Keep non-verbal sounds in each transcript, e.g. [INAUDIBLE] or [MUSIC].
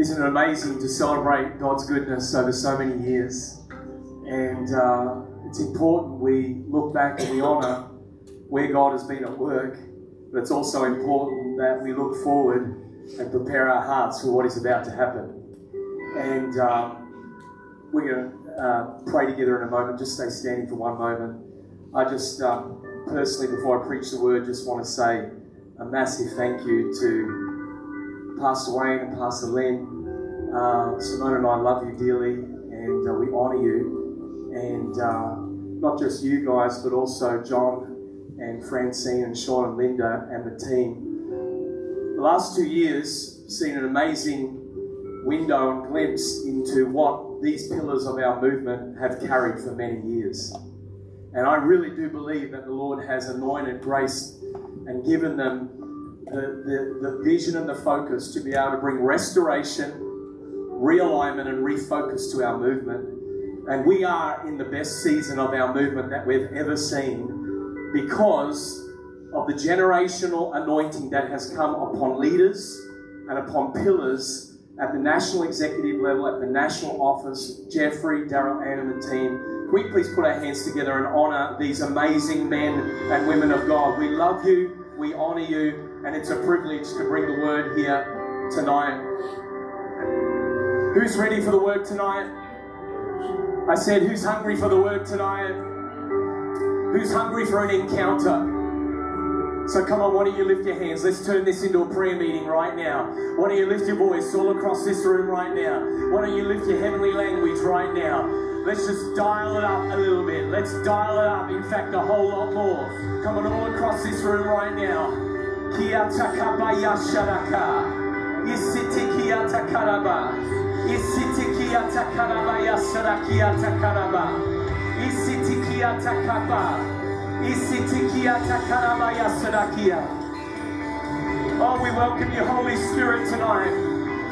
Isn't it amazing to celebrate God's goodness over so many years? And uh, it's important we look back and we honour where God has been at work, but it's also important that we look forward and prepare our hearts for what is about to happen. And um, we're going to uh, pray together in a moment. Just stay standing for one moment. I just um, personally, before I preach the word, just want to say a massive thank you to Pastor Wayne and Pastor Lynn. Uh, Simone and I love you dearly, and uh, we honour you. And uh, not just you guys, but also John and Francine and Sean and Linda and the team. The last two years seen an amazing window and glimpse into what these pillars of our movement have carried for many years. And I really do believe that the Lord has anointed, graced, and given them the, the, the vision and the focus to be able to bring restoration, realignment, and refocus to our movement. And we are in the best season of our movement that we've ever seen because of the generational anointing that has come upon leaders and upon pillars at the national executive level, at the national office, Jeffrey, Daryl, Ann, and the team Can we please put our hands together and honor these amazing men and women of God? We love you, we honor you, and it's a privilege to bring the word here tonight. Who's ready for the word tonight? I said, Who's hungry for the word tonight? Who's hungry for an encounter? So come on, why don't you lift your hands? Let's turn this into a prayer meeting right now. Why don't you lift your voice all across this room right now? Why don't you lift your heavenly language right now? Let's just dial it up a little bit. Let's dial it up, in fact, a whole lot more. Come on, all across this room right now. Kia takabaya sharaka. Isiti kia takaraba. Isiti kia takarabaya sharakia takaraba. Isiti kia takaba. Isiti kia takarabaya sharakia. Oh, we welcome you, Holy Spirit, tonight.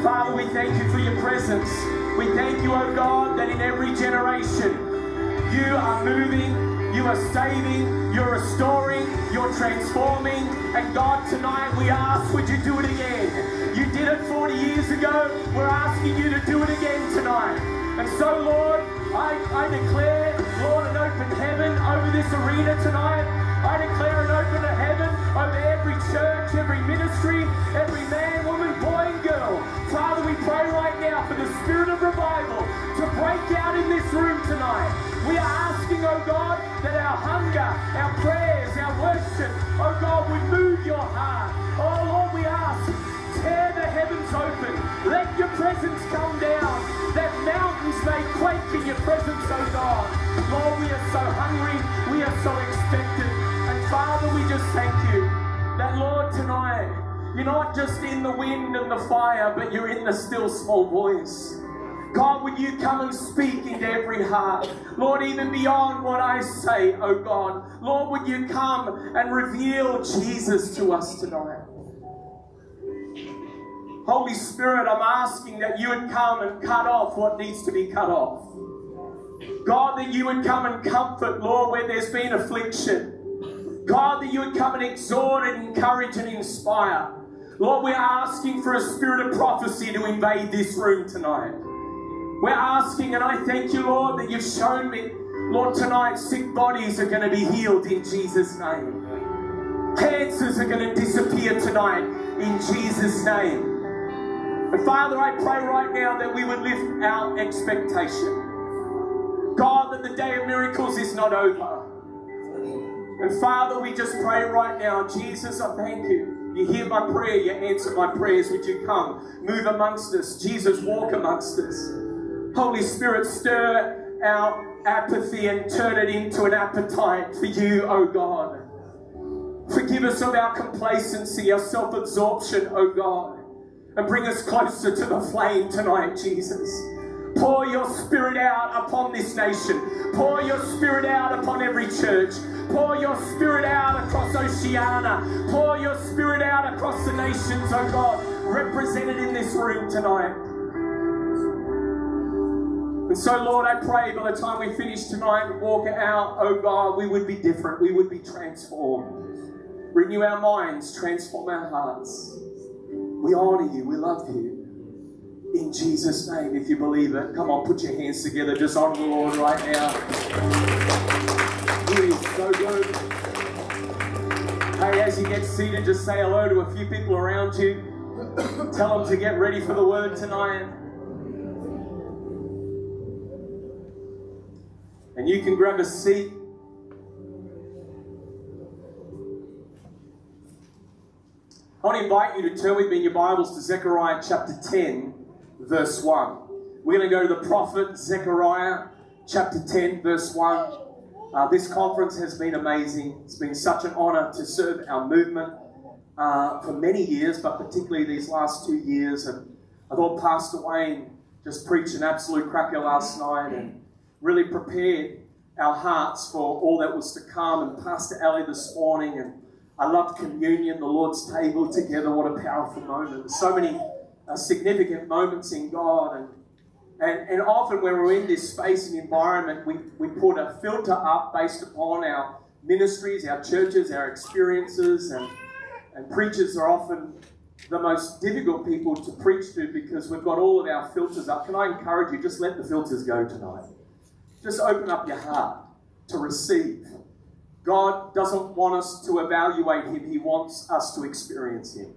Father, we thank you for your presence. We thank you, oh God, that in every generation you are moving, you are saving, you're restoring, you're transforming. And God, tonight we ask, would you do it again? You did it 40 years ago. We're asking you to do it again tonight. And so, Lord, I, I declare, Lord, an open heaven over this arena tonight. I declare an open to heaven over every church, every ministry, every man, woman, boy, and girl. Father, we pray right now for the spirit of revival to break out in this room tonight. We are asking, oh God, that our hunger, our prayers, our worship, oh God, would move your heart. Oh Lord, we ask, tear the heavens open. Let your presence come down, that mountains may quake in your presence, oh God. Lord, we are so hungry, we are so expectant. Father, we just thank you that, Lord, tonight, you're not just in the wind and the fire, but you're in the still small voice. God, would you come and speak into every heart? Lord, even beyond what I say, oh God. Lord, would you come and reveal Jesus to us tonight? Holy Spirit, I'm asking that you would come and cut off what needs to be cut off. God, that you would come and comfort, Lord, where there's been affliction. God, that you would come and exhort and encourage and inspire. Lord, we're asking for a spirit of prophecy to invade this room tonight. We're asking, and I thank you, Lord, that you've shown me, Lord, tonight sick bodies are going to be healed in Jesus' name. Cancers are going to disappear tonight in Jesus' name. And Father, I pray right now that we would lift our expectation. God, that the day of miracles is not over. And Father, we just pray right now, Jesus, I thank you. You hear my prayer, you answer my prayers. Would you come, move amongst us? Jesus, walk amongst us. Holy Spirit, stir our apathy and turn it into an appetite for you, oh God. Forgive us of our complacency, our self absorption, oh God, and bring us closer to the flame tonight, Jesus. Pour your spirit out upon this nation. Pour your spirit out upon every church. Pour your spirit out across Oceania. Pour your spirit out across the nations, oh God, represented in this room tonight. And so, Lord, I pray by the time we finish tonight and walk out, oh God, we would be different. We would be transformed. Renew our minds, transform our hearts. We honor you. We love you. In Jesus' name if you believe it. Come on, put your hands together. Just honor the Lord right now. He is so good. Hey, as you get seated, just say hello to a few people around you. Tell them to get ready for the word tonight. And you can grab a seat. I want to invite you to turn with me in your Bibles to Zechariah chapter 10, verse 1. We're going to go to the prophet Zechariah chapter 10, verse 1. Uh, this conference has been amazing. It's been such an honor to serve our movement uh, for many years, but particularly these last two years. And I thought Pastor Wayne just preached an absolute cracker last night and really prepared our hearts for all that was to come. And Pastor Ali this morning, and I loved communion, the Lord's table together. What a powerful moment. So many Uh, significant moments in God. And, and, and often when we're in this space and environment, we, we put a filter up based upon our ministries, our churches, our experiences, and, and preachers are often the most difficult people to preach to because we've got all of our filters up. Can I encourage you, just let the filters go tonight? Just open up your heart to receive. God doesn't want us to evaluate Him, He wants us to experience Him.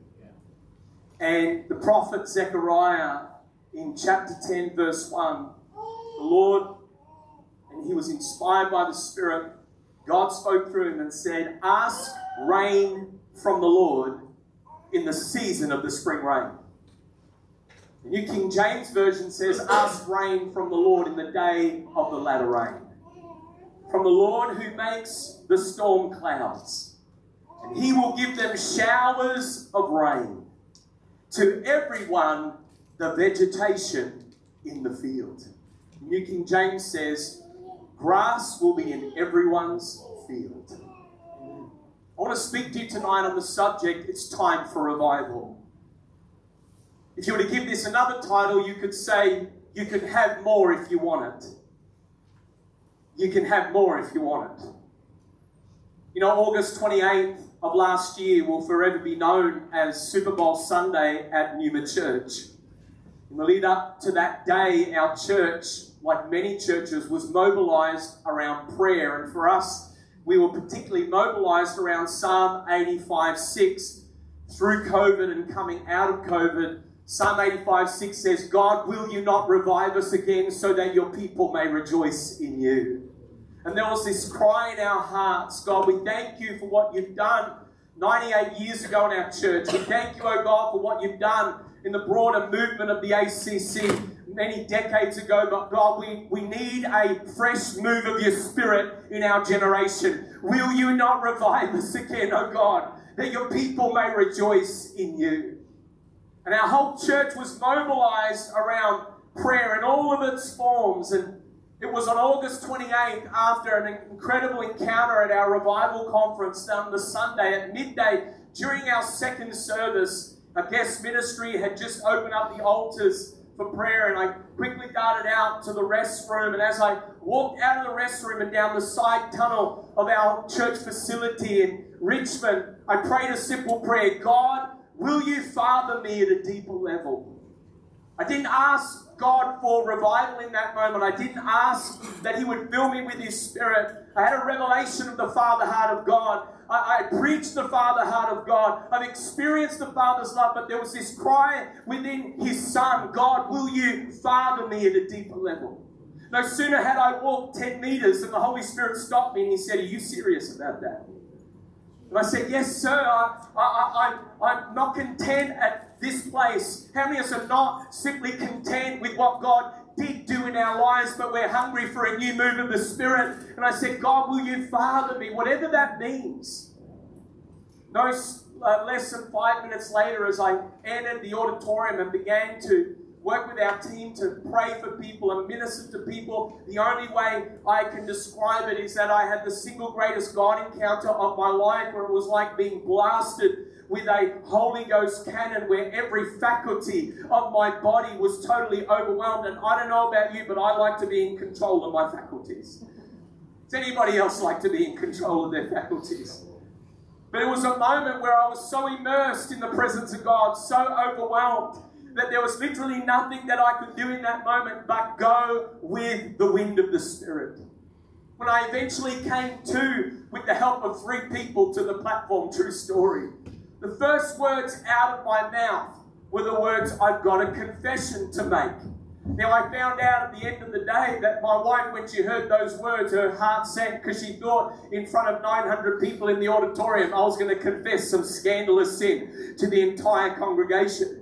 And the prophet Zechariah in chapter 10, verse 1, the Lord, and he was inspired by the Spirit, God spoke through him and said, Ask rain from the Lord in the season of the spring rain. The New King James Version says, Ask rain from the Lord in the day of the latter rain. From the Lord who makes the storm clouds. And he will give them showers of rain to everyone the vegetation in the field. New King James says, grass will be in everyone's field. I want to speak to you tonight on the subject, it's time for revival. If you were to give this another title, you could say, You can have more if you want it. You can have more if you want it. You know, August 28th of last year will forever be known as Super Bowl Sunday at Numa Church. In the lead up to that day, our church, like many churches, was mobilized around prayer. And for us, we were particularly mobilized around Psalm 85 6 through COVID and coming out of COVID Psalm 85 6 says, God, will you not revive us again so that your people may rejoice in you? And there was this cry in our hearts God, we thank you for what you've done 98 years ago in our church. We thank you, oh God, for what you've done in the broader movement of the ACC many decades ago. But God, we, we need a fresh move of your spirit in our generation. Will you not revive us again, oh God, that your people may rejoice in you? And our whole church was mobilized around prayer in all of its forms. And it was on August 28th, after an incredible encounter at our revival conference on the Sunday at midday during our second service. A guest ministry had just opened up the altars for prayer, and I quickly darted out to the restroom. And as I walked out of the restroom and down the side tunnel of our church facility in Richmond, I prayed a simple prayer God, Will you father me at a deeper level? I didn't ask God for revival in that moment. I didn't ask that He would fill me with His Spirit. I had a revelation of the Father heart of God. I, I preached the Father heart of God. I've experienced the Father's love, but there was this cry within His Son God, will you father me at a deeper level? No sooner had I walked 10 meters than the Holy Spirit stopped me and He said, Are you serious about that? And I said, Yes, sir, I, I, I, I'm not content at this place. How many of us are not simply content with what God did do in our lives, but we're hungry for a new move of the Spirit? And I said, God, will you father me, whatever that means? No uh, less than five minutes later, as I entered the auditorium and began to work with our team to pray for people and minister to people. The only way I can describe it is that I had the single greatest God encounter of my life where it was like being blasted with a Holy Ghost cannon where every faculty of my body was totally overwhelmed. And I don't know about you, but I like to be in control of my faculties. Does anybody else like to be in control of their faculties? But it was a moment where I was so immersed in the presence of God, so overwhelmed that there was literally nothing that I could do in that moment but go with the wind of the Spirit. When I eventually came to, with the help of three people, to the platform, true story, the first words out of my mouth were the words, I've got a confession to make. Now, I found out at the end of the day that my wife, when she heard those words, her heart sank because she thought in front of 900 people in the auditorium I was going to confess some scandalous sin to the entire congregation.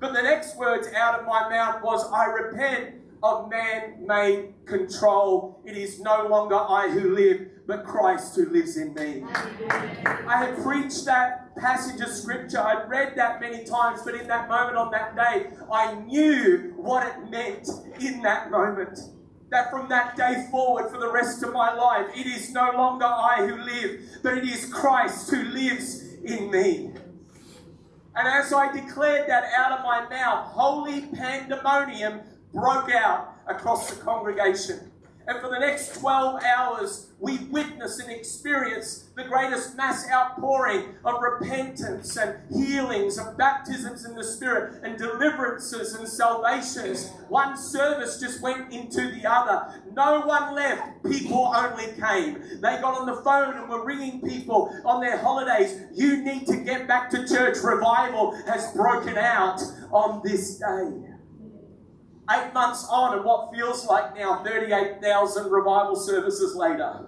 But the next words out of my mouth was, I repent of man made control. It is no longer I who live, but Christ who lives in me. I had preached that passage of scripture, I'd read that many times, but in that moment on that day, I knew what it meant in that moment. That from that day forward, for the rest of my life, it is no longer I who live, but it is Christ who lives in me. And as I declared that out of my mouth, holy pandemonium broke out across the congregation. And for the next 12 hours, we witness and experience the greatest mass outpouring of repentance and healings and baptisms in the Spirit and deliverances and salvations. One service just went into the other. No one left. People only came. They got on the phone and were ringing people on their holidays. You need to get back to church. Revival has broken out on this day. Eight months on, and what feels like now 38,000 revival services later,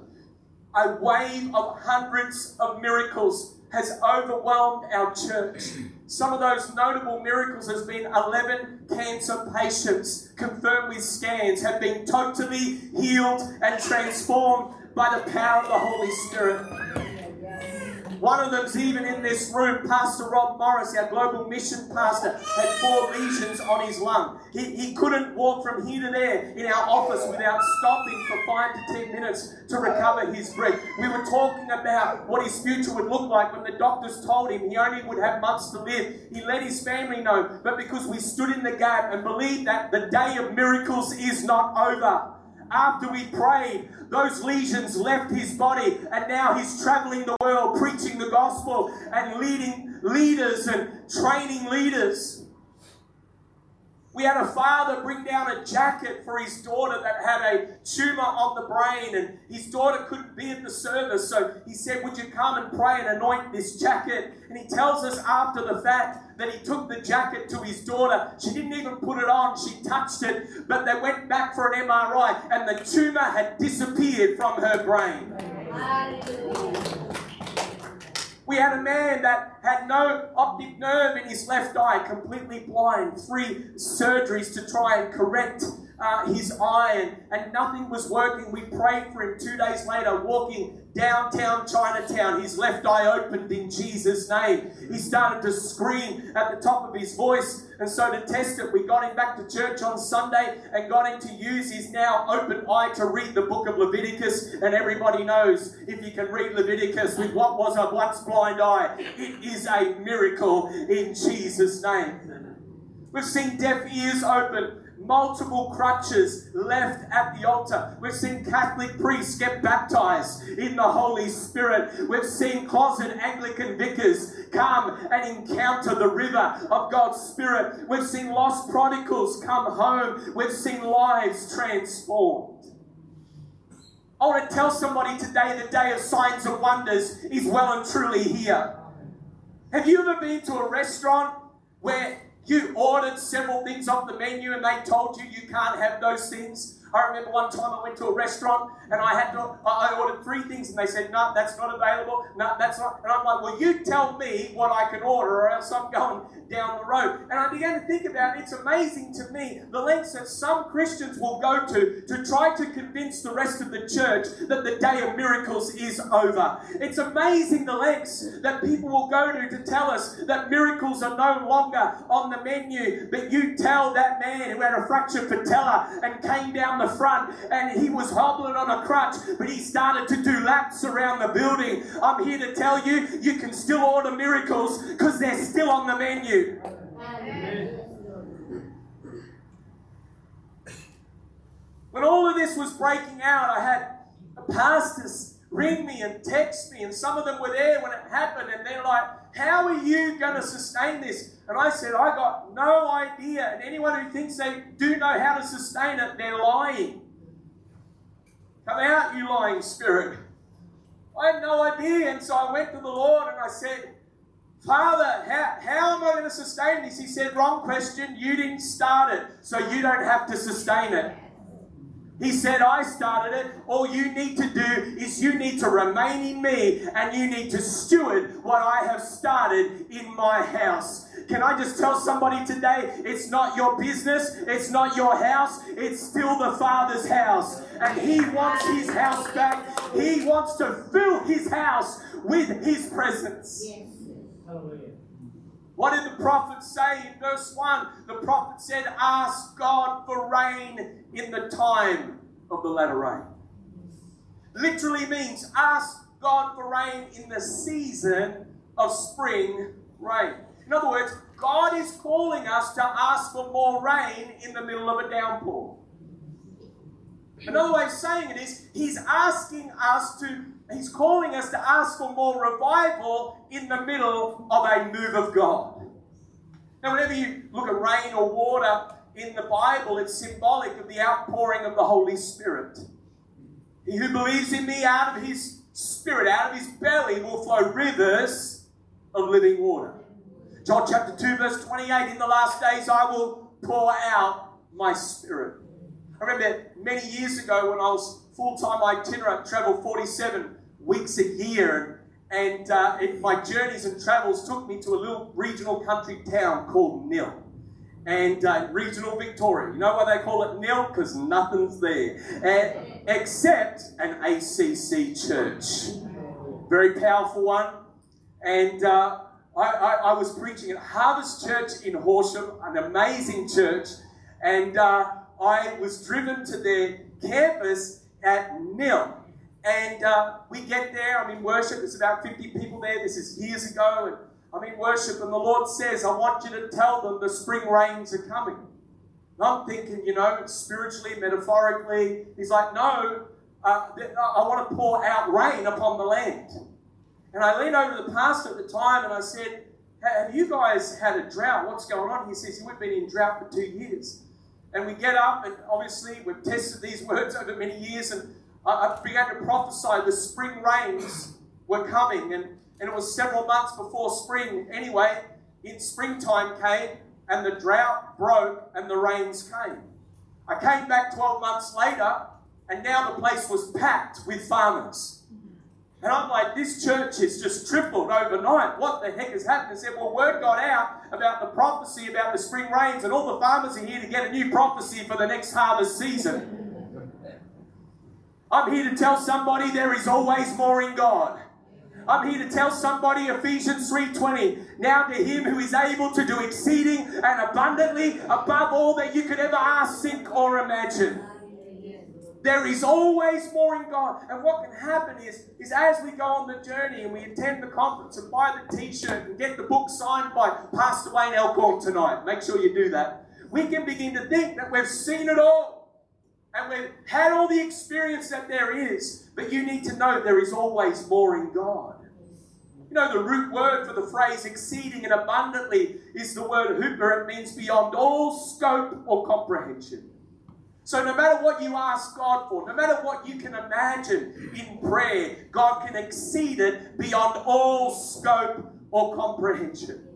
a wave of hundreds of miracles has overwhelmed our church. Some of those notable miracles has been 11 cancer patients confirmed with scans have been totally healed and transformed by the power of the Holy Spirit. One of them's even in this room. Pastor Rob Morris, our global mission pastor, had four lesions on his lung. He, he couldn't walk from here to there in our office without stopping for five to ten minutes to recover his breath. We were talking about what his future would look like when the doctors told him he only would have months to live. He let his family know, but because we stood in the gap and believed that the day of miracles is not over after we prayed, those lesions left his body, and now he's traveling the world preaching the gospel and leading leaders and training leaders. We had a father bring down a jacket for his daughter that had a tumor on the brain, and his daughter couldn't be at the service. So he said, Would you come and pray and anoint this jacket? And he tells us after the fact that he took the jacket to his daughter. She didn't even put it on, she touched it, but they went back for an MRI, and the tumor had disappeared from her brain. We had a man that had no optic nerve in his left eye, completely blind, three surgeries to try and correct uh, his and, and nothing was working. We prayed for him two days later, walking downtown Chinatown. His left eye opened in Jesus' name. He started to scream at the top of his voice. And so, to test it, we got him back to church on Sunday and got him to use his now open eye to read the book of Leviticus. And everybody knows if you can read Leviticus with what was a once blind eye, it is a miracle in Jesus' name. We've seen deaf ears open multiple crutches left at the altar. We've seen Catholic priests get baptized in the Holy Spirit. We've seen closet Anglican vicars come and encounter the river of God's Spirit. We've seen lost prodigals come home. We've seen lives transformed. I want to tell somebody today the day of signs and wonders is well and truly here. Have you ever been to a restaurant where you ordered several things off the menu and they told you you can't have those things. I remember one time I went to a restaurant and I had to, I ordered three things and they said, no, that's not available. No, that's not. And I'm like, well, you tell me what I can order or else I'm going down the road. And I began to think about it. it's amazing to me the lengths that some Christians will go to to try to convince the rest of the church that the day of miracles is over. It's amazing the lengths that people will go to to tell us that miracles are no longer on the menu. But you tell that man who had a fractured patella and came down the front and he was hobbling on a crutch, but he started to do laps around the building. I'm here to tell you, you can still order miracles because they're still on the menu. When all of this was breaking out, I had pastors ring me and text me, and some of them were there when it happened, and they're like, how are you going to sustain this? And I said, I got no idea. And anyone who thinks they do know how to sustain it, they're lying. Come out, you lying spirit. I had no idea. And so I went to the Lord and I said, Father, how, how am I going to sustain this? He said, Wrong question. You didn't start it, so you don't have to sustain it. He said, I started it. All you need to do is you need to remain in me and you need to steward what I have started in my house. Can I just tell somebody today, it's not your business, it's not your house, it's still the Father's house. And He wants His house back. He wants to fill His house with His presence. Yes. What did the prophet say in verse 1? The prophet said, Ask God for rain in the time of the latter rain. Literally means ask God for rain in the season of spring rain. In other words, God is calling us to ask for more rain in the middle of a downpour. Another way of saying it is, He's asking us to, He's calling us to ask for more revival in the middle of a move of God. Now, whenever you look at rain or water in the Bible, it's symbolic of the outpouring of the Holy Spirit. He who believes in me, out of his spirit, out of his belly, will flow rivers of living water. Joel chapter 2, verse 28 In the last days I will pour out my spirit. I remember many years ago when I was full time itinerant, traveled 47 weeks a year, and uh, it, my journeys and travels took me to a little regional country town called Nhill. And uh, regional Victoria. You know why they call it nil? Because nothing's there. Uh, except an ACC church. Very powerful one. And uh, I, I, I, was preaching at Harvest Church in Horsham, an amazing church, and uh, I was driven to their campus at Nhill. And uh, we get there, I'm in worship, there's about 50 people there, this is years ago, and I'm in worship, and the Lord says, I want you to tell them the spring rains are coming. And I'm thinking, you know, spiritually, metaphorically, He's like, no, uh, I want to pour out rain upon the land. And I leaned over to the pastor at the time and I said, Have you guys had a drought? What's going on? He says, We've been in drought for two years. And we get up, and obviously we've tested these [LAUGHS] words over many years, and I began to prophesy the spring rains were coming. And, and it was several months before spring. Anyway, in springtime came, and the drought broke, and the rains came. I came back 12 months later, and now the place was packed with farmers. And I'm like, this church has just tripled overnight. What the heck has happened? I said, well, word got out about the prophecy about the spring rains, and all the farmers are here to get a new prophecy for the next harvest season. I'm here to tell somebody there is always more in God. I'm here to tell somebody Ephesians 3:20. Now to him who is able to do exceeding and abundantly above all that you could ever ask, think, or imagine. There is always more in God. And what can happen is, is as we go on the journey and we attend the conference and buy the t-shirt and get the book signed by Pastor Wayne Alcorn tonight, make sure you do that, we can begin to think that we've seen it all. And we've had all the experience that there is. But you need to know there is always more in God. You know, the root word for the phrase exceeding and abundantly is the word huper. It means beyond all scope or comprehension. So, no matter what you ask God for, no matter what you can imagine in prayer, God can exceed it beyond all scope or comprehension.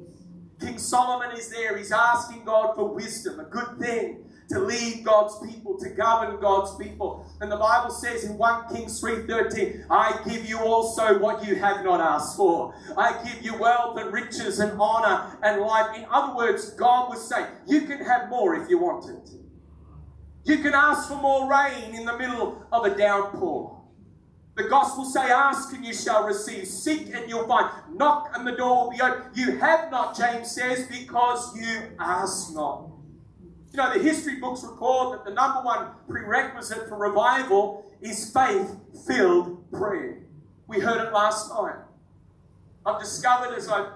King Solomon is there. He's asking God for wisdom, a good thing to lead God's people, to govern God's people. And the Bible says in 1 Kings 3:13, I give you also what you have not asked for. I give you wealth and riches and honor and life. In other words, God was saying, you can have more if you want You can ask for more rain in the middle of a downpour. The gospel say, ask and you shall receive. Seek and you'll find. Knock and the door will be open. You have not, James says, because you ask not. You know, the history books record that the number one prerequisite for revival is faith filled prayer. We heard it last night. I've discovered as I've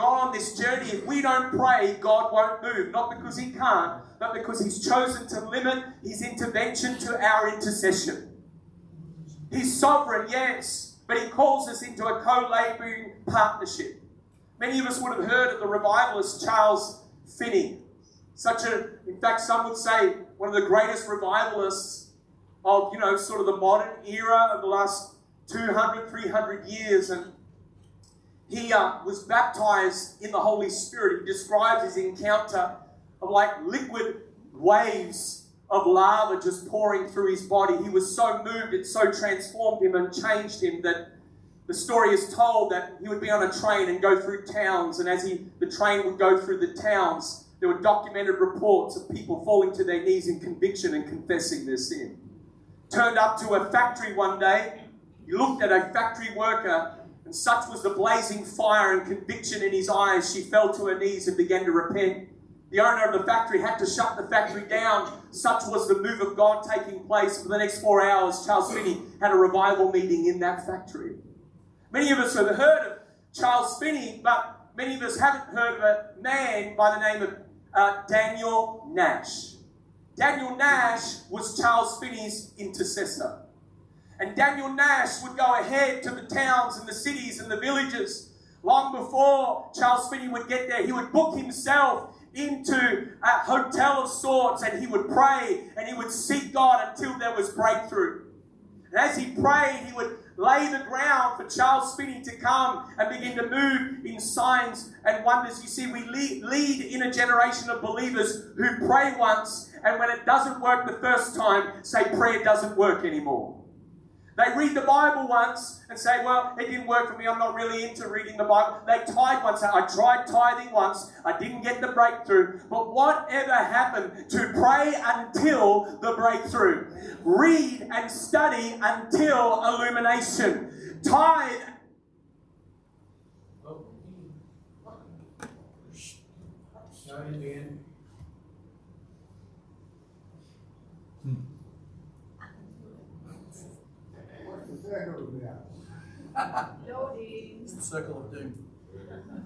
gone on this journey, if we don't pray, God won't move. Not because He can't, but because He's chosen to limit His intervention to our intercession. He's sovereign, yes, but He calls us into a co laboring partnership. Many of us would have heard of the revivalist Charles Finney. Such a, in fact, some would say one of the greatest revivalists of, you know, sort of the modern era of the last 200, 300 years. And he uh, was baptized in the Holy Spirit. He describes his encounter of like liquid waves of lava just pouring through his body. He was so moved, it so transformed him and changed him that the story is told that he would be on a train and go through towns, and as he, the train would go through the towns, there were documented reports of people falling to their knees in conviction and confessing their sin. Turned up to a factory one day, he looked at a factory worker, and such was the blazing fire and conviction in his eyes, she fell to her knees and began to repent. The owner of the factory had to shut the factory down. Such was the move of God taking place. For the next four hours, Charles Finney had a revival meeting in that factory. Many of us have heard of Charles Finney, but many of us haven't heard of a man by the name of uh, Daniel Nash. Daniel Nash was Charles Finney's intercessor. And Daniel Nash would go ahead to the towns and the cities and the villages. Long before Charles Finney would get there, he would book himself into a hotel of sorts and he would pray and he would seek God until there was breakthrough. And as he prayed, he would lay the ground for Charles Finney to come and begin to move in signs and wonders. You see, we lead, lead in a generation of believers who pray once, and when it doesn't work the first time, say prayer doesn't work anymore. They read the Bible once and say, Well, it didn't work for me. I'm not really into reading the Bible. They tithe once. I tried tithing once. I didn't get the breakthrough. But whatever happened to pray until the breakthrough? Read and study until illumination. Tithe. Circle of doom.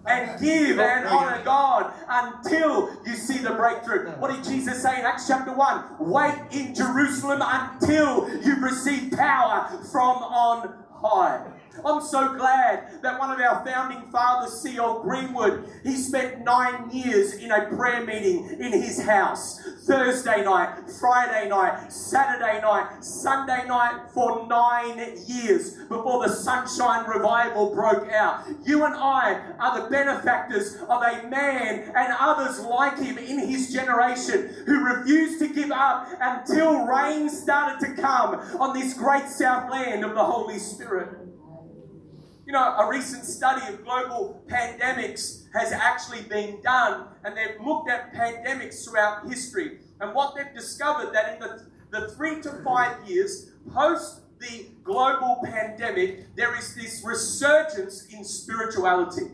And give and honor God until you see the breakthrough. What did Jesus say in Acts chapter 1? Wait in Jerusalem until you receive power from on high. I'm so glad that one of our founding fathers, C.L. Greenwood, he spent nine years in a prayer meeting in his house. Thursday night, Friday night, Saturday night, Sunday night for nine years before the Sunshine Revival broke out. You and I are the benefactors of a man and others like him in his generation who refused to give up until rain started to come on this great south land of the Holy Spirit. Know, a recent study of global pandemics has actually been done, and they've looked at pandemics throughout history. And what they've discovered that in the, the three to five years post the global pandemic, there is this resurgence in spirituality.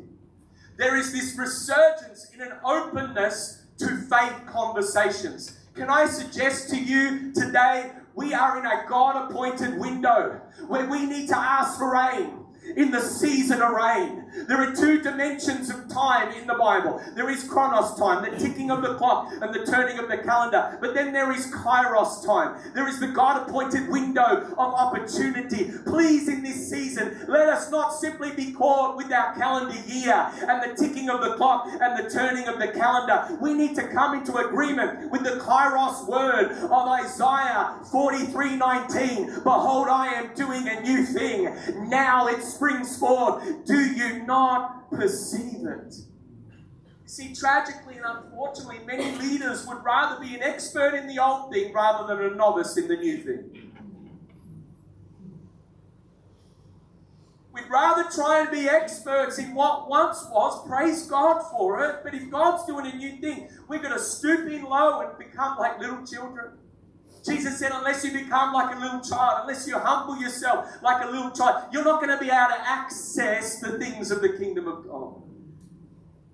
There is this resurgence in an openness to faith conversations. Can I suggest to you today, we are in a God appointed window where we need to ask for rain in the season of rain. There are two dimensions of time in the Bible. There is chronos time, the ticking of the clock and the turning of the calendar. But then there is kairos time. There is the God appointed window of opportunity. Please, in this season, let us not simply be caught with our calendar year and the ticking of the clock and the turning of the calendar. We need to come into agreement with the kairos word of Isaiah 43 19. Behold, I am doing a new thing. Now it springs forth. Do you not perceive it. See, tragically and unfortunately, many leaders would rather be an expert in the old thing rather than a novice in the new thing. We'd rather try and be experts in what once was, praise God for it, but if God's doing a new thing, we're going to stoop in low and become like little children. Jesus said, unless you become like a little child, unless you humble yourself like a little child, you're not going to be able to access the things of the kingdom of God.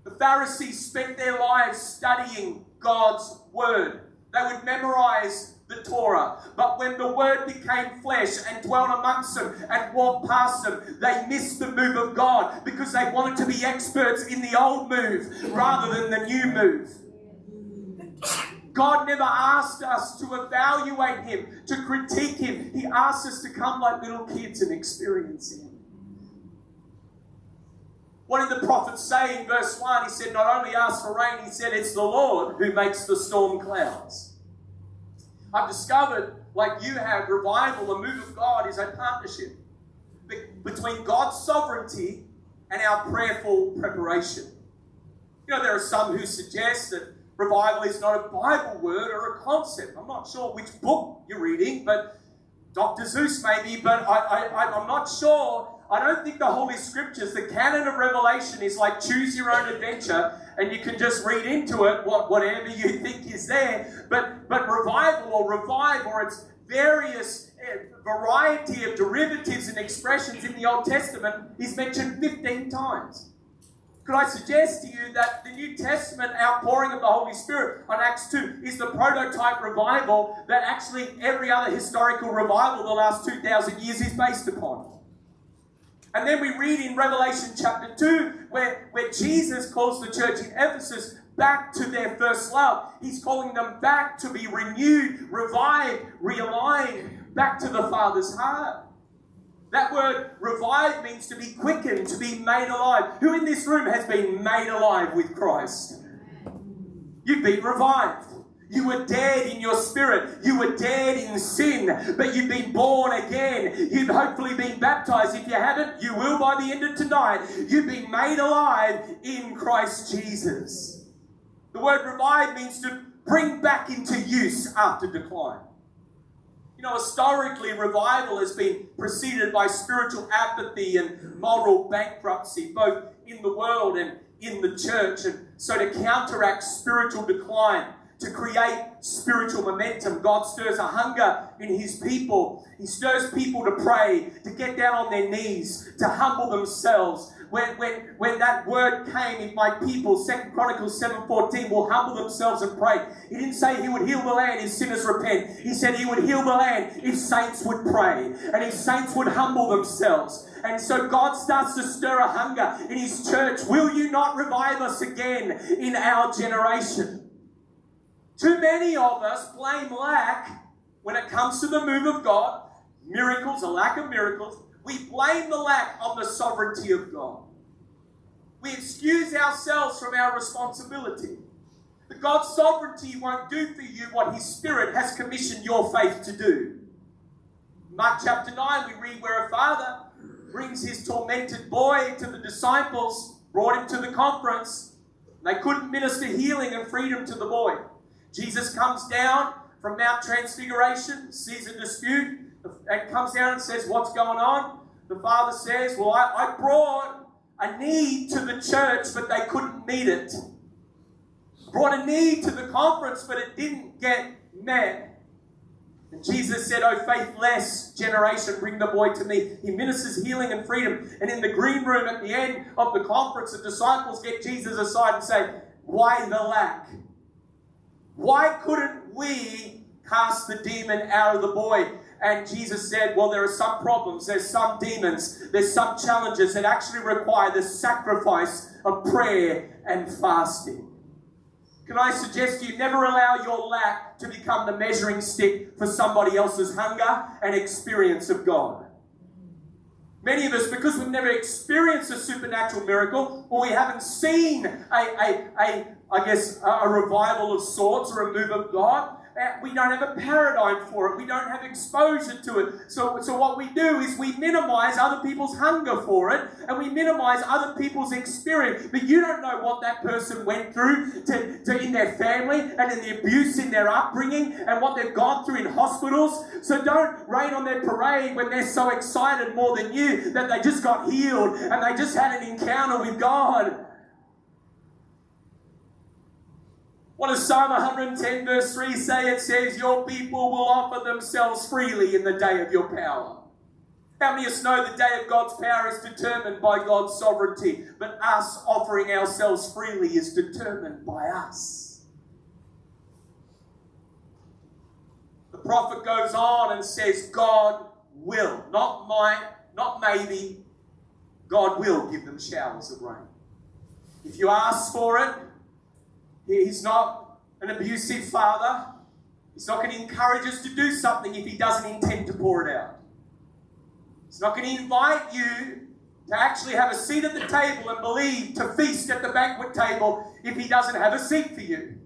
The Pharisees spent their lives studying God's word. They would memorize the Torah. But when the word became flesh and dwelt amongst them and walked past them, they missed the move of God because they wanted to be experts in the old move rather than the new move. God never asked us to evaluate Him, to critique Him. He asked us to come like little kids and experience Him. What did the prophet say in verse 1? He said, Not only ask for rain, he said, It's the Lord who makes the storm clouds. I've discovered, like you have, revival, the move of God is a partnership between God's sovereignty and our prayerful preparation. You know, there are some who suggest that revival is not a Bible word or a concept. I'm not sure which book you're reading, but Dr. Seuss maybe, but I, I, I'm not sure. I don't think the Holy Scriptures, the canon of Revelation, is like choose your own adventure and you can just read into it what, whatever you [LAUGHS] think is there. But, but revival or revive or its various eh, variety of derivatives and expressions in the Old Testament is mentioned 15 times. Could I suggest to you that the New Testament outpouring of the Holy Spirit on Acts 2 is the prototype revival that actually every other historical revival the last 2,000 years is based upon? And then we read in Revelation chapter 2 where, where Jesus calls the church in Ephesus back to their first love. He's calling them back to be renewed, revived, realigned, back to the Father's heart. That word revive means to be quickened, to be made alive. Who in this room has been made alive with Christ? You've been revived. You were dead in your spirit. You were dead in sin, but you've been born again. You've hopefully been baptized. If you haven't, you will by the end of tonight. You've been made alive in Christ Jesus. The word revive means to bring back into use after decline. Know, historically, revival has been preceded by spiritual apathy and moral bankruptcy, both in the world and in the church. And so, to counteract spiritual decline, to create spiritual momentum. God stirs a hunger in His people. He stirs people to pray, to get down on their knees, to humble themselves. When, when, when that word came, if my people, Second Chronicles 7.14, will humble themselves and pray. He didn't say He would heal the land if sinners repent. He said He would heal the land if saints would pray and if saints would humble themselves. And so God starts to stir a hunger in His church. Will you not revive us again in our generation? Too many of us blame lack when it comes to the move of God, miracles, a lack of miracles. We blame the lack on the sovereignty of God. We excuse ourselves from our responsibility. But God's sovereignty won't do for you what His Spirit has commissioned your faith to do. Mark chapter 9, we read where a father brings his tormented boy to the disciples, brought him to the conference. They couldn't minister healing and freedom to the boy. Jesus comes down from Mount Transfiguration, sees a dispute, and comes down and says, What's going on? The father says, Well, I, I brought a need to the church, but they couldn't meet it. Brought a need to the conference, but it didn't get met. And Jesus said, Oh, faithless generation, bring the boy to me. He ministers healing and freedom. And in the green room at the end of the conference, the disciples get Jesus aside and say, Why the lack? Why couldn't we cast the demon out of the boy? And Jesus said, Well, there are some problems, there's some demons, there's some challenges that actually require the sacrifice of prayer and fasting. Can I suggest you never allow your lack to become the measuring stick for somebody else's hunger and experience of God? Many of us, because we've never experienced a supernatural miracle, or we haven't seen a, a, a I guess, a revival of sorts or a move of God, Eh, we don't have a paradigm for it. We don't have exposure to it. So, so what we do is we minimize other people's hunger for it and we minimize other people's experience. But you don't know what that person went through to, to in their family and in the abuse in their upbringing and what they've gone through in hospitals. So don't rain on their parade when they're so excited more than you that they just got healed and they just had an encounter with God. What does Psalm 110, verse 3 say? It says, Your people will offer themselves freely in the day of your power. How many of us know the day of God's power is determined by God's sovereignty, but us offering ourselves freely is determined by us? The prophet goes on and says, God will, not might, not maybe, God will give them showers of rain. If you ask for it, He's not an abusive father. He's not going to encourage us to do something if he doesn't intend to pour it out. He's not going to invite you to actually have a seat at the table and believe to feast at the banquet table if he doesn't have a seat for you.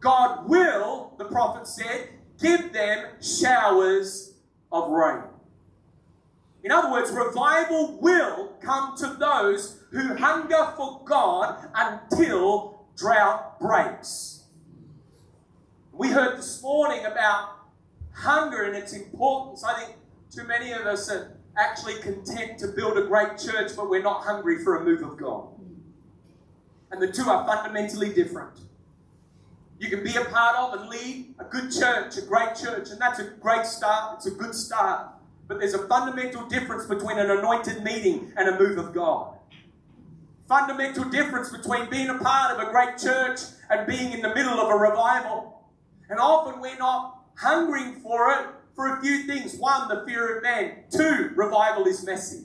God will, the prophet said, give them showers of rain. In other words, revival will come to those who hunger for God until drought breaks. We heard this morning about hunger and its importance. I think too many of us are actually content to build a great church, but we're not hungry for a move of God. And the two are fundamentally different. You can be a part of and lead a good church, a great church, and that's a great start. It's a good start. But there's a fundamental difference between an anointed meeting and a move of God. Fundamental difference between being a part of a great church and being in the middle of a revival. And often we're not hungering for it for a few things. One, the fear of man. Two, revival is messy.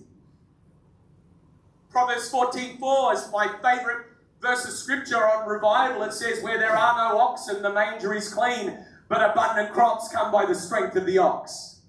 Proverbs 14:4 is my favorite verse of scripture on revival. It says, Where there are no oxen, the manger is clean, but abundant crops come by the strength of the ox.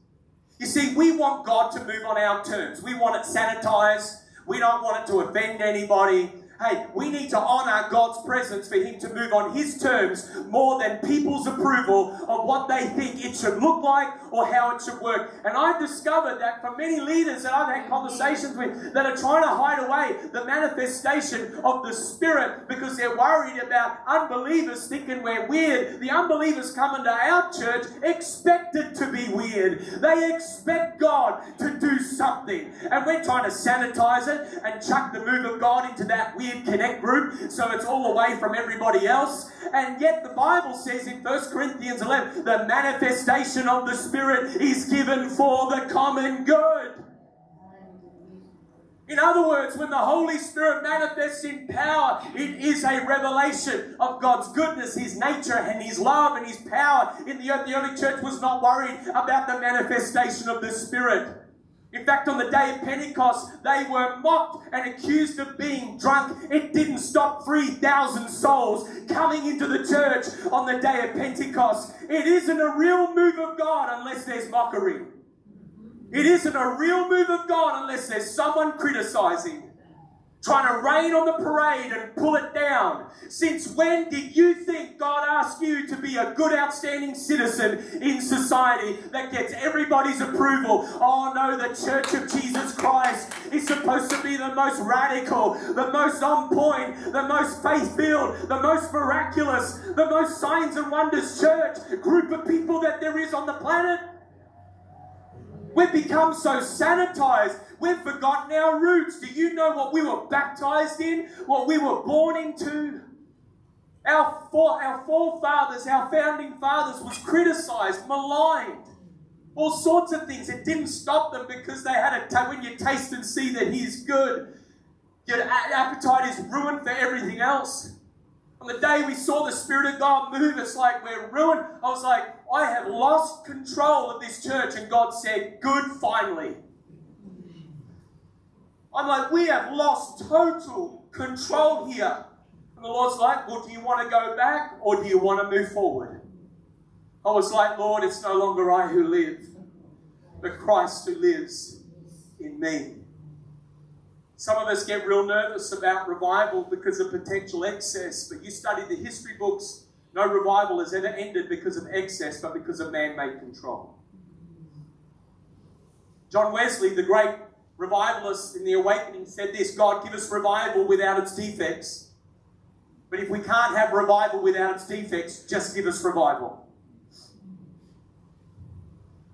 You see, we want God to move on our terms. We want it sanitized. We don't want it to offend anybody. Hey, we need to honor God's presence for Him to move on His terms more than people's approval of what they think it should look like or how it should work. And I've discovered that for many leaders that I've had conversations with that are trying to hide away the manifestation of the Spirit because they're worried about unbelievers thinking we're weird. The unbelievers come into our church expected to be weird. They expect God to do something. And we're trying to sanitize it and chuck the move of God into that weird connect group, so it's all away from everybody else. And yet the Bible says in 1 Corinthians 11, the manifestation of the Spirit is given for the common good. In other words, when the Holy Spirit manifests in power, it is a revelation of God's goodness, His nature, and His love and His power. In the earth, the early church was not worried about the manifestation of the Spirit. In fact, on the day of Pentecost, they were mocked and accused of being drunk. It didn't stop 3,000 souls coming into the church on the day of Pentecost. It isn't a real move of God unless there's mockery. It isn't a real move of God unless there's someone criticizing trying to rain on the parade and pull it down. Since when did you think God asked you to be a good, outstanding citizen in society that gets everybody's approval? Oh no, the Church of Jesus Christ is supposed to be the most radical, the most on point, the most faith filled, the most miraculous, the most signs and wonders church group of people that there is on the planet. We've become so sanitized We've forgotten our roots. Do you know what we were baptized in? What we were born into? Our, for, our forefathers, our founding fathers, was criticized, maligned, all sorts of things. It didn't stop them because they had a, when you taste and see that He's good, your appetite is ruined for everything else. On the day we saw the Spirit of God move, it's like we're ruined. I was like, I have lost control of this church. And God said, Good, finally. I'm like, we have lost total control here. And the Lord's like, well, do you want to go back or do you want to move forward? I was like, Lord, it's no longer I who live, but Christ who lives in me. Some of us get real nervous about revival because of potential excess, but you study the history books, no revival has ever ended because of excess, but because of man made control. John Wesley, the great revivalist in the awakening said this God, give us revival without its defects. But if we can't have revival without its defects, just give us revival.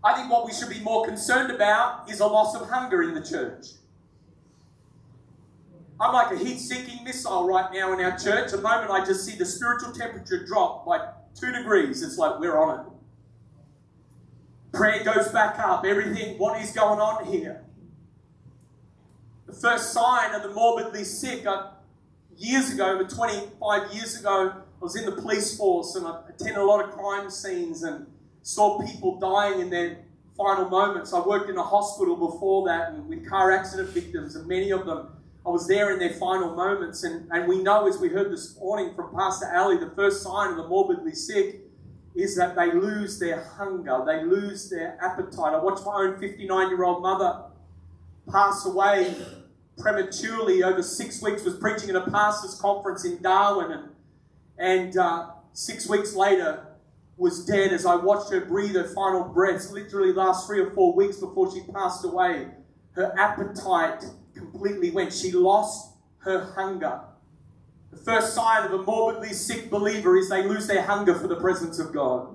I think what we should be more concerned about is a loss of hunger in the church. I'm like a heat seeking missile right now in our church. The moment I just see the spiritual temperature drop by two degrees, it's like we're on it. Prayer goes back up. Everything, what is going on here? the first sign of the morbidly sick. I, years ago, over 25 years ago, I was in the police force and I attended a lot of crime scenes and saw people dying in their final moments. I worked in a hospital before that and with car accident victims, and many of them, I was there in their final moments. And, and we know, as we heard this morning from Pastor Ali, the first sign of the morbidly sick is that they lose their hunger, they lose their appetite. I watched my own 59 year old mother pass away prematurely over six weeks, was preaching at a pastor's conference in Darwin, and, and uh, six weeks later was dead as I watched her breathe her final breaths, literally last three or four weeks before she passed away. Her appetite completely went. She lost her hunger. The first sign of a morbidly sick believer is they lose their hunger for the presence of God.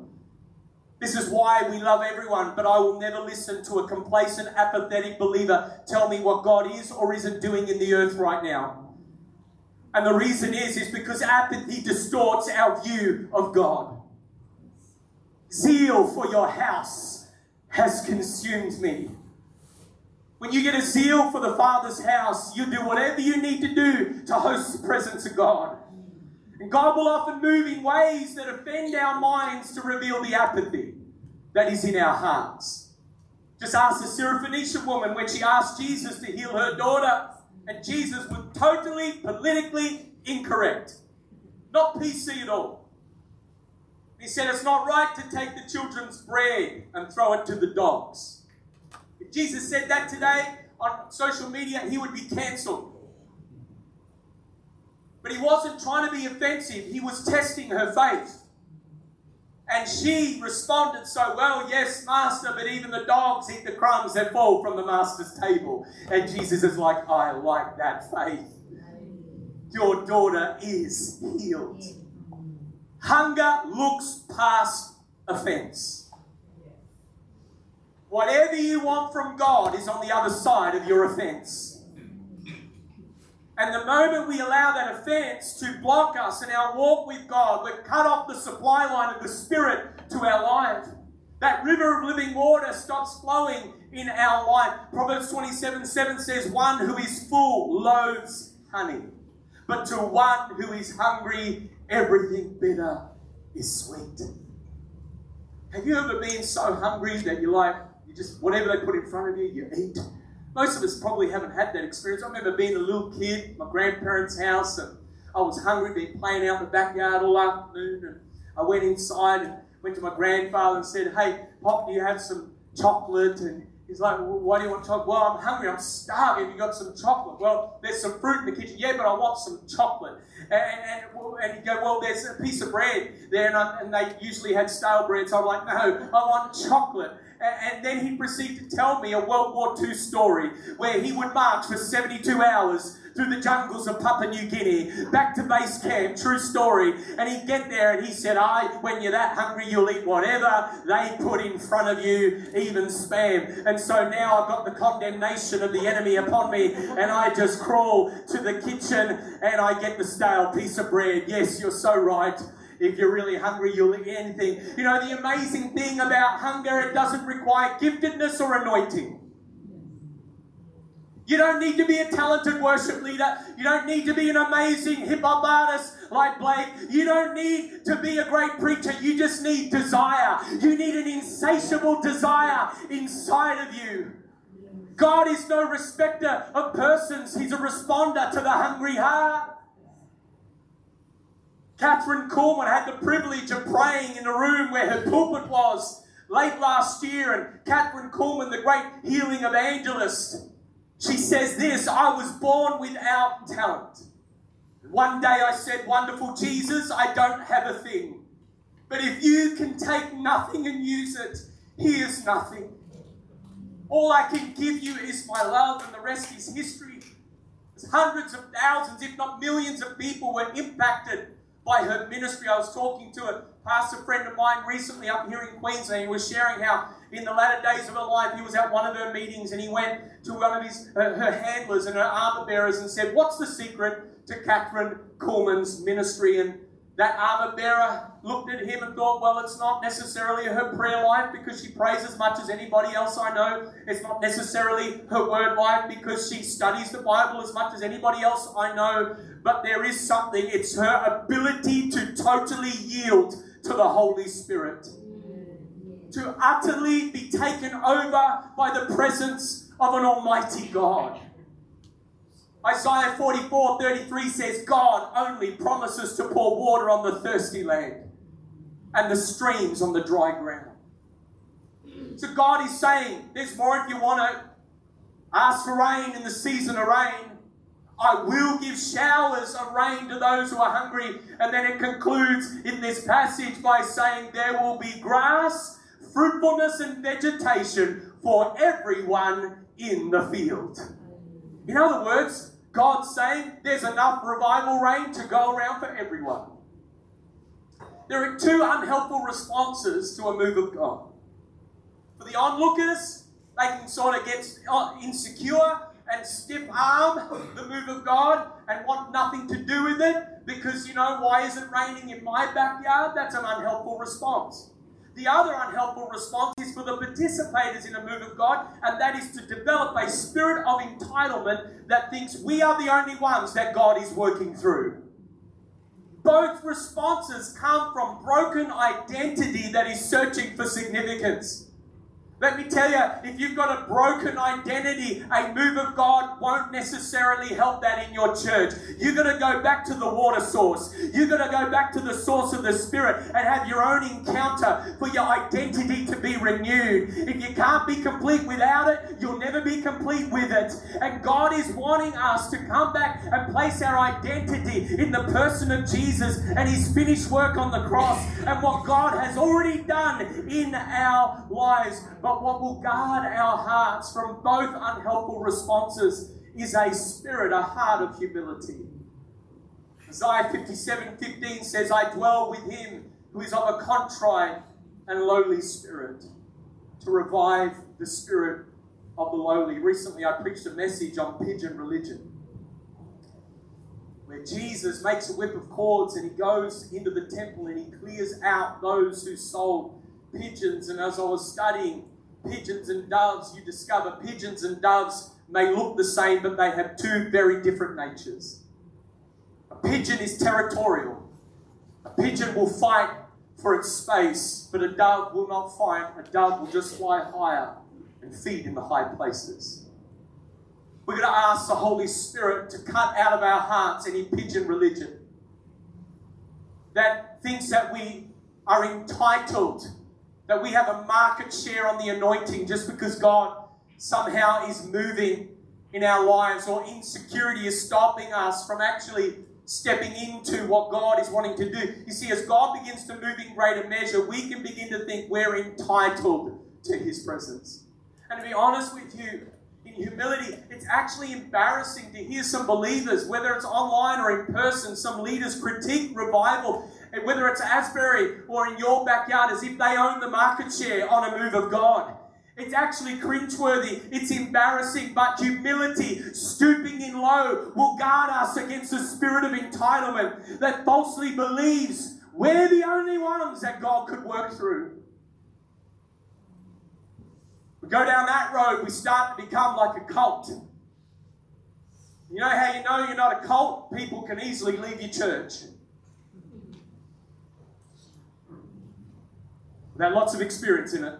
This is why we love everyone, but I will never listen to a complacent, apathetic believer tell me what God is or isn't doing in the earth right now. And the reason is, is because apathy distorts our view of God. Zeal for your house has consumed me. When you get a zeal for the Father's house, you do whatever you need to do to host the presence of God. And God will often move in ways that offend our minds to reveal the apathy that is in our hearts. Just ask the Syrophoenician woman when she asked Jesus to heal her daughter, and Jesus was totally politically incorrect. Not PC at all. He said it's not right to take the children's bread and throw it to the dogs. If Jesus said that today on social media, he would be cancelled. But he wasn't trying to be offensive, he was testing her faith. And she responded so well, Yes, Master, but even the dogs eat the crumbs that fall from the Master's table. And Jesus is like, I like that faith. Your daughter is healed. Hunger looks past offense. Whatever you want from God is on the other side of your offense. And the moment we allow that offense to block us in our walk with God, we've cut off the supply line of the Spirit to our life. That river of living water stops flowing in our life. Proverbs 27 7 says, One who is full loathes honey, but to one who is hungry, everything bitter is sweet. Have you ever been so hungry that you're like, you just, whatever they put in front of you, you eat. Most of us probably haven't had that experience. I remember being a little kid, my grandparents' house, and I was hungry, been playing out in the backyard all afternoon, and I went inside and went to my grandfather and said, Hey, Pop, do you have some chocolate? And he's like, well, Why do you want chocolate? Well, I'm hungry, I'm starving. Have you got some chocolate? Well, there's some fruit in the kitchen. Yeah, but I want some chocolate. And, and, and he'd go, Well, there's a piece of bread there, and, I, and they usually had stale bread. So I'm like, No, I want chocolate. And then he proceeded to tell me a World War II story where he would march for 72 hours through the jungles of Papua New Guinea, back to base camp, true story. And he'd get there and he said, I, when you're that hungry, you'll eat whatever they put in front of you, even spam. And so now I've got the condemnation of the enemy upon me, and I just crawl to the kitchen and I get the stale piece of bread. Yes, you're so right. If you're really hungry, you'll eat anything. You know, the amazing thing about hunger, it doesn't require giftedness or anointing. You don't need to be a talented worship leader. You don't need to be an amazing hip hop artist like Blake. You don't need to be a great preacher. You just need desire. You need an insatiable desire inside of you. God is no respecter of persons, He's a responder to the hungry heart. Kathryn Kuhlman had the privilege of praying in the room where her pulpit was late last year, and Kathryn Kuhlman, the great healing evangelist, she says this I was born without talent. One day I said, Wonderful Jesus, I don't have a thing. But if you can take nothing and use it, here's nothing. All I can give you is my love, and the rest is history. As Hundreds of thousands, if not millions of people were impacted by her ministry. I was talking to a pastor friend of mine recently up here in Queensland. He was sharing how in the latter days of her life, he was at one of her meetings and he went to one of his uh, her handlers and her armor bearers and said, "What's the secret to Kathryn Kuhlman's ministry?" And that armor bearer looked at him and thought, well, it's not necessarily her prayer life because she prays as much as anybody else I know. It's not necessarily her word life because she studies the Bible as much as anybody else I know. But there is something, it's her ability to totally yield to the Holy Spirit, to utterly be taken over by the presence of an Almighty God. Isaiah 44 33 says, God only promises to pour water on the thirsty land and the streams on the dry ground. So God is saying, there's more if you want to. Ask for rain in the season of rain. I will give showers of rain to those who are hungry. And then it concludes in this passage by saying, There will be grass, fruitfulness, and vegetation for everyone in the field. In other words, God's saying there's enough revival rain to go around for everyone. There are two unhelpful responses to a move of God. For the onlookers, they can sort of get uh, insecure and stiff arm the move of God and want nothing to do with it because, you know, why is it raining in my backyard? That's an unhelpful response. The other unhelpful response is for the participators in a move of God, and that is to develop a spirit of entitlement that thinks we are the only ones that God is working through. Both responses come from broken identity that is searching for significance. Let me tell you, if you've got a broken identity, a move of God won't necessarily help that in your church. You've got to go back to the water source. You've got to go back to the source of the Spirit and have your own encounter for your identity to renewed. If you can't be complete without it, you'll never be complete with it. And God is wanting us to come back and place our identity in the person of Jesus and His finished work on the cross and what God has already done in our lives. But what will guard our hearts from both unhelpful responses is a spirit, a heart of humility. Isaiah 57 15 says, I dwell with him who is of a contrite and lowly spirit, to revive the spirit of the lowly. Recently, I preached a message on pigeon religion, where Jesus makes a whip of cords and he goes into the temple and he clears out those who sold pigeons. And as I was studying, pigeons and doves, you discover pigeons and doves may look the same, but they have two very different natures. A pigeon is territorial. A pigeon will fight for its space, but a dove will not fight. A dove will just fly higher and feed in the high places. We're going to ask the Holy Spirit to cut out of our hearts any pigeon religion that thinks that we are entitled that we have a market share on the anointing just because God somehow is moving in our lives or insecurity is stopping us from actually stepping into what God is wanting to do. You see, as God begins to move in greater measure, we can begin to think we're entitled to His presence. And to be honest with you, in humility, it's actually embarrassing to hear some believers, whether it's online or in person, some leaders critique revival and whether it's Asbury or in your backyard, as if they own the market share on a move of God. It's actually cringeworthy. It's embarrassing, but humility, stooping in low, will guard us against the spirit of entitlement that falsely believes we're the only ones that God could work through. We go down that road, we start to become like a cult. You know how you know you're not a cult? People can easily leave your church. We've had lots of experience in it.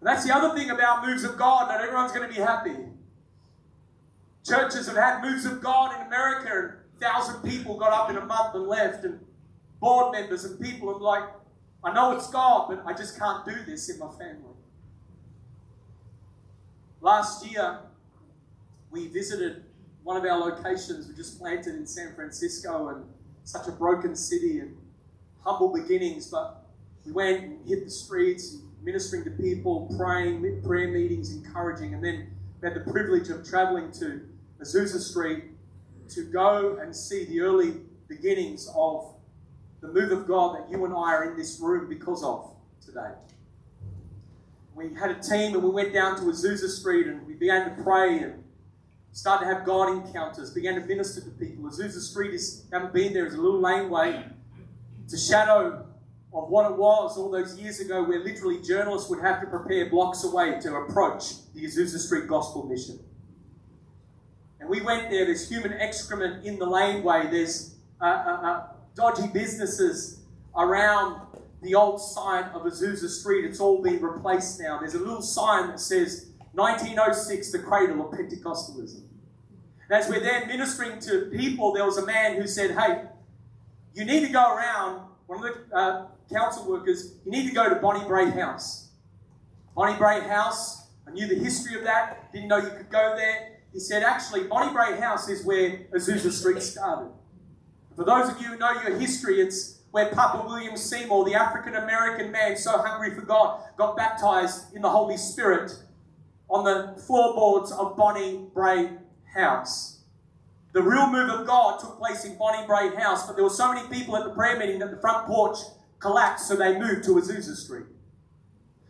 And that's the other thing about moves of God, not everyone's going to be happy. Churches have had moves of God in America, and thousand people got up in a month and left, and board members and people are like, I know it's God, but I just can't do this in my family. Last year, we visited one of our locations we just planted in San Francisco, and such a broken city and humble beginnings, but we went and hit the streets, ministering to people, praying, prayer meetings, encouraging, and then we had the privilege of traveling to Azusa Street to go and see the early beginnings of the move of God that you and I are in this room because of today. We had a team and we went down to Azusa Street and we began to pray and started to have God encounters, began to minister to people. Azusa Street is, haven't been there, is a little laneway. It's a shadow of what it was all those years ago, where literally journalists would have to prepare blocks away to approach the Azusa Street Gospel Mission. And we went there, there's human excrement in the laneway, there's uh, uh, uh, dodgy businesses around the old site of Azusa Street. It's all been replaced now. There's a little sign that says 1906, the cradle of Pentecostalism. And as we're there ministering to people, there was a man who said, Hey, you need to go around. One of the uh, council workers, you need to go to Bonnie Brae House. Bonnie Brae House, I knew the history of that, didn't know you could go there. he said, actually, Bonnie Brae House is where Azusa Street started. For those of you who know your history, it's where Papa William Seymour, the African American man so hungry for God, got baptized in the Holy Spirit on the floorboards of Bonnie Brae House. The real move of God took place in Bonnie Brae House, but there were so many people at the prayer meeting that the front porch collapsed, so they moved to Azusa Street.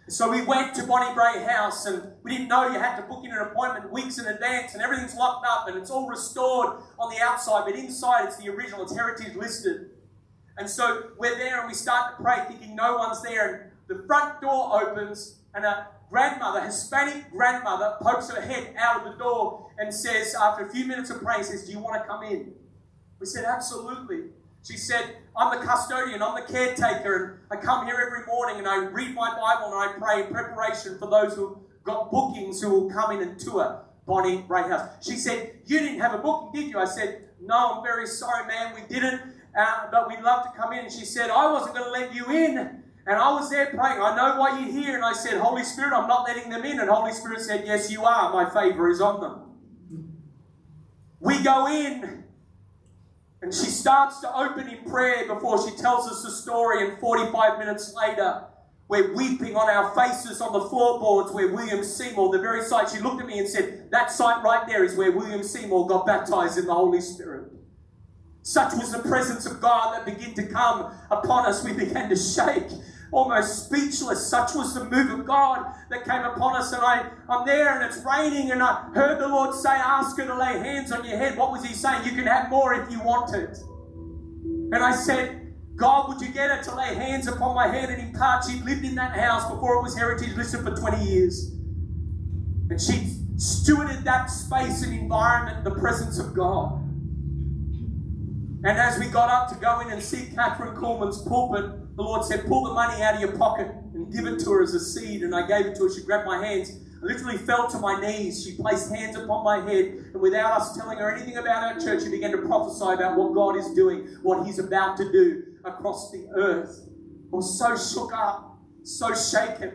So we went to Bonnie Brae House, and we didn't know you had to book in an appointment weeks in advance, and everything's locked up, and it's all restored on the outside, but inside it's the original, it's heritage listed. And so we're there, and we start to pray, thinking no one's there, and the front door opens, and a grandmother, Hispanic grandmother, pokes her head out of the door and says, after a few minutes of praying, says, "Do you want to come in?" We said, "Absolutely." She said, I'm the custodian, I'm the caretaker, and I come here every morning and I read my Bible and I pray in preparation for those who have got bookings who will come in and tour Bonnie Brae House. She said, You didn't have a booking, did you? I said, No, I'm very sorry, man, we didn't, uh, but we'd love to come in. And she said, I wasn't going to let you in. And I was there praying, I know why you're here. And I said, Holy Spirit, I'm not letting them in. And Holy Spirit said, Yes, you are. My favor is on them. We go in and she starts to open in prayer before she tells us the story, and 45 minutes later, we're weeping on our faces on the floorboards where William Seymour, the very site, she looked at me and said, That site right there is where William Seymour got baptized in the Holy Spirit. Such was the presence of God that began to come upon us. We began to shake almost speechless. Such was the move of God that came upon us. And I, I'm there and it's raining, and I heard the Lord say, Ask her to lay hands on your head. What was He saying? You can have more if you want it. And I said, God, would you get her to lay hands upon my head and impart? She'd lived in that house before it was heritage listed for 20 years. And she stewarded that space and environment, the presence of God. And as we got up to go in and see Kathryn Kuhlman's pulpit, the Lord said, Pull the money out of your pocket and give it to her as a seed. And I gave it to her. She grabbed my hands. I literally fell to my knees. She placed hands upon my head. And without us telling her anything about our church, she began to prophesy about what God is doing, what He's about to do across the earth. I was so shook up, so shaken.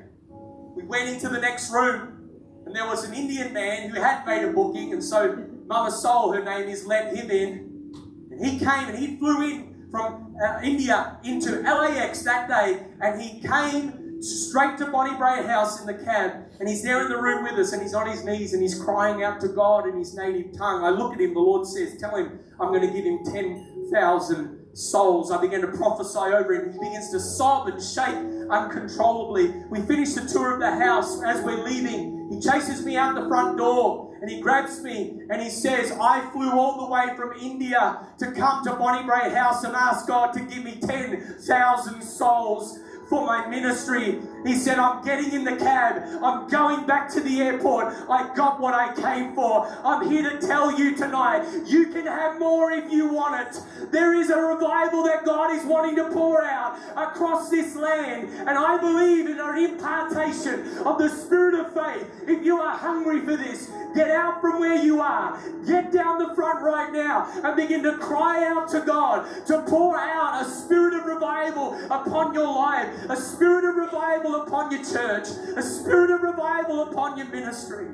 We went into the next room, and there was an Indian man who had made a booking. And so Mama Soul, her name is, let him in. And he came and he flew in from uh, India into LAX that day, and he came straight to Bonnie Brae House in the cab, and he's there in the room with us, and he's on his knees, and he's crying out to God in his native tongue. I look at him, the Lord says, Tell him I'm going to give him 10,000 souls. I begin to prophesy over him. He begins to sob and shake uncontrollably. We finish the tour of the house. As we're leaving, he chases me out the front door and he grabs me and he says, I flew all the way from India to come to Bonnie Brae House and ask God to give me 10,000 souls for my ministry. He said, I'm getting in the cab. I'm going back to the airport. I got what I came for. I'm here to tell you tonight you can have more if you want it. There is a revival that God is wanting to pour out across this land. And I believe in an impartation of the spirit of faith. If you are hungry for this, get out from where you are. Get down the front right now and begin to cry out to God to pour out a spirit of revival upon your life, a spirit of revival upon your church, a spirit of revival upon your ministry.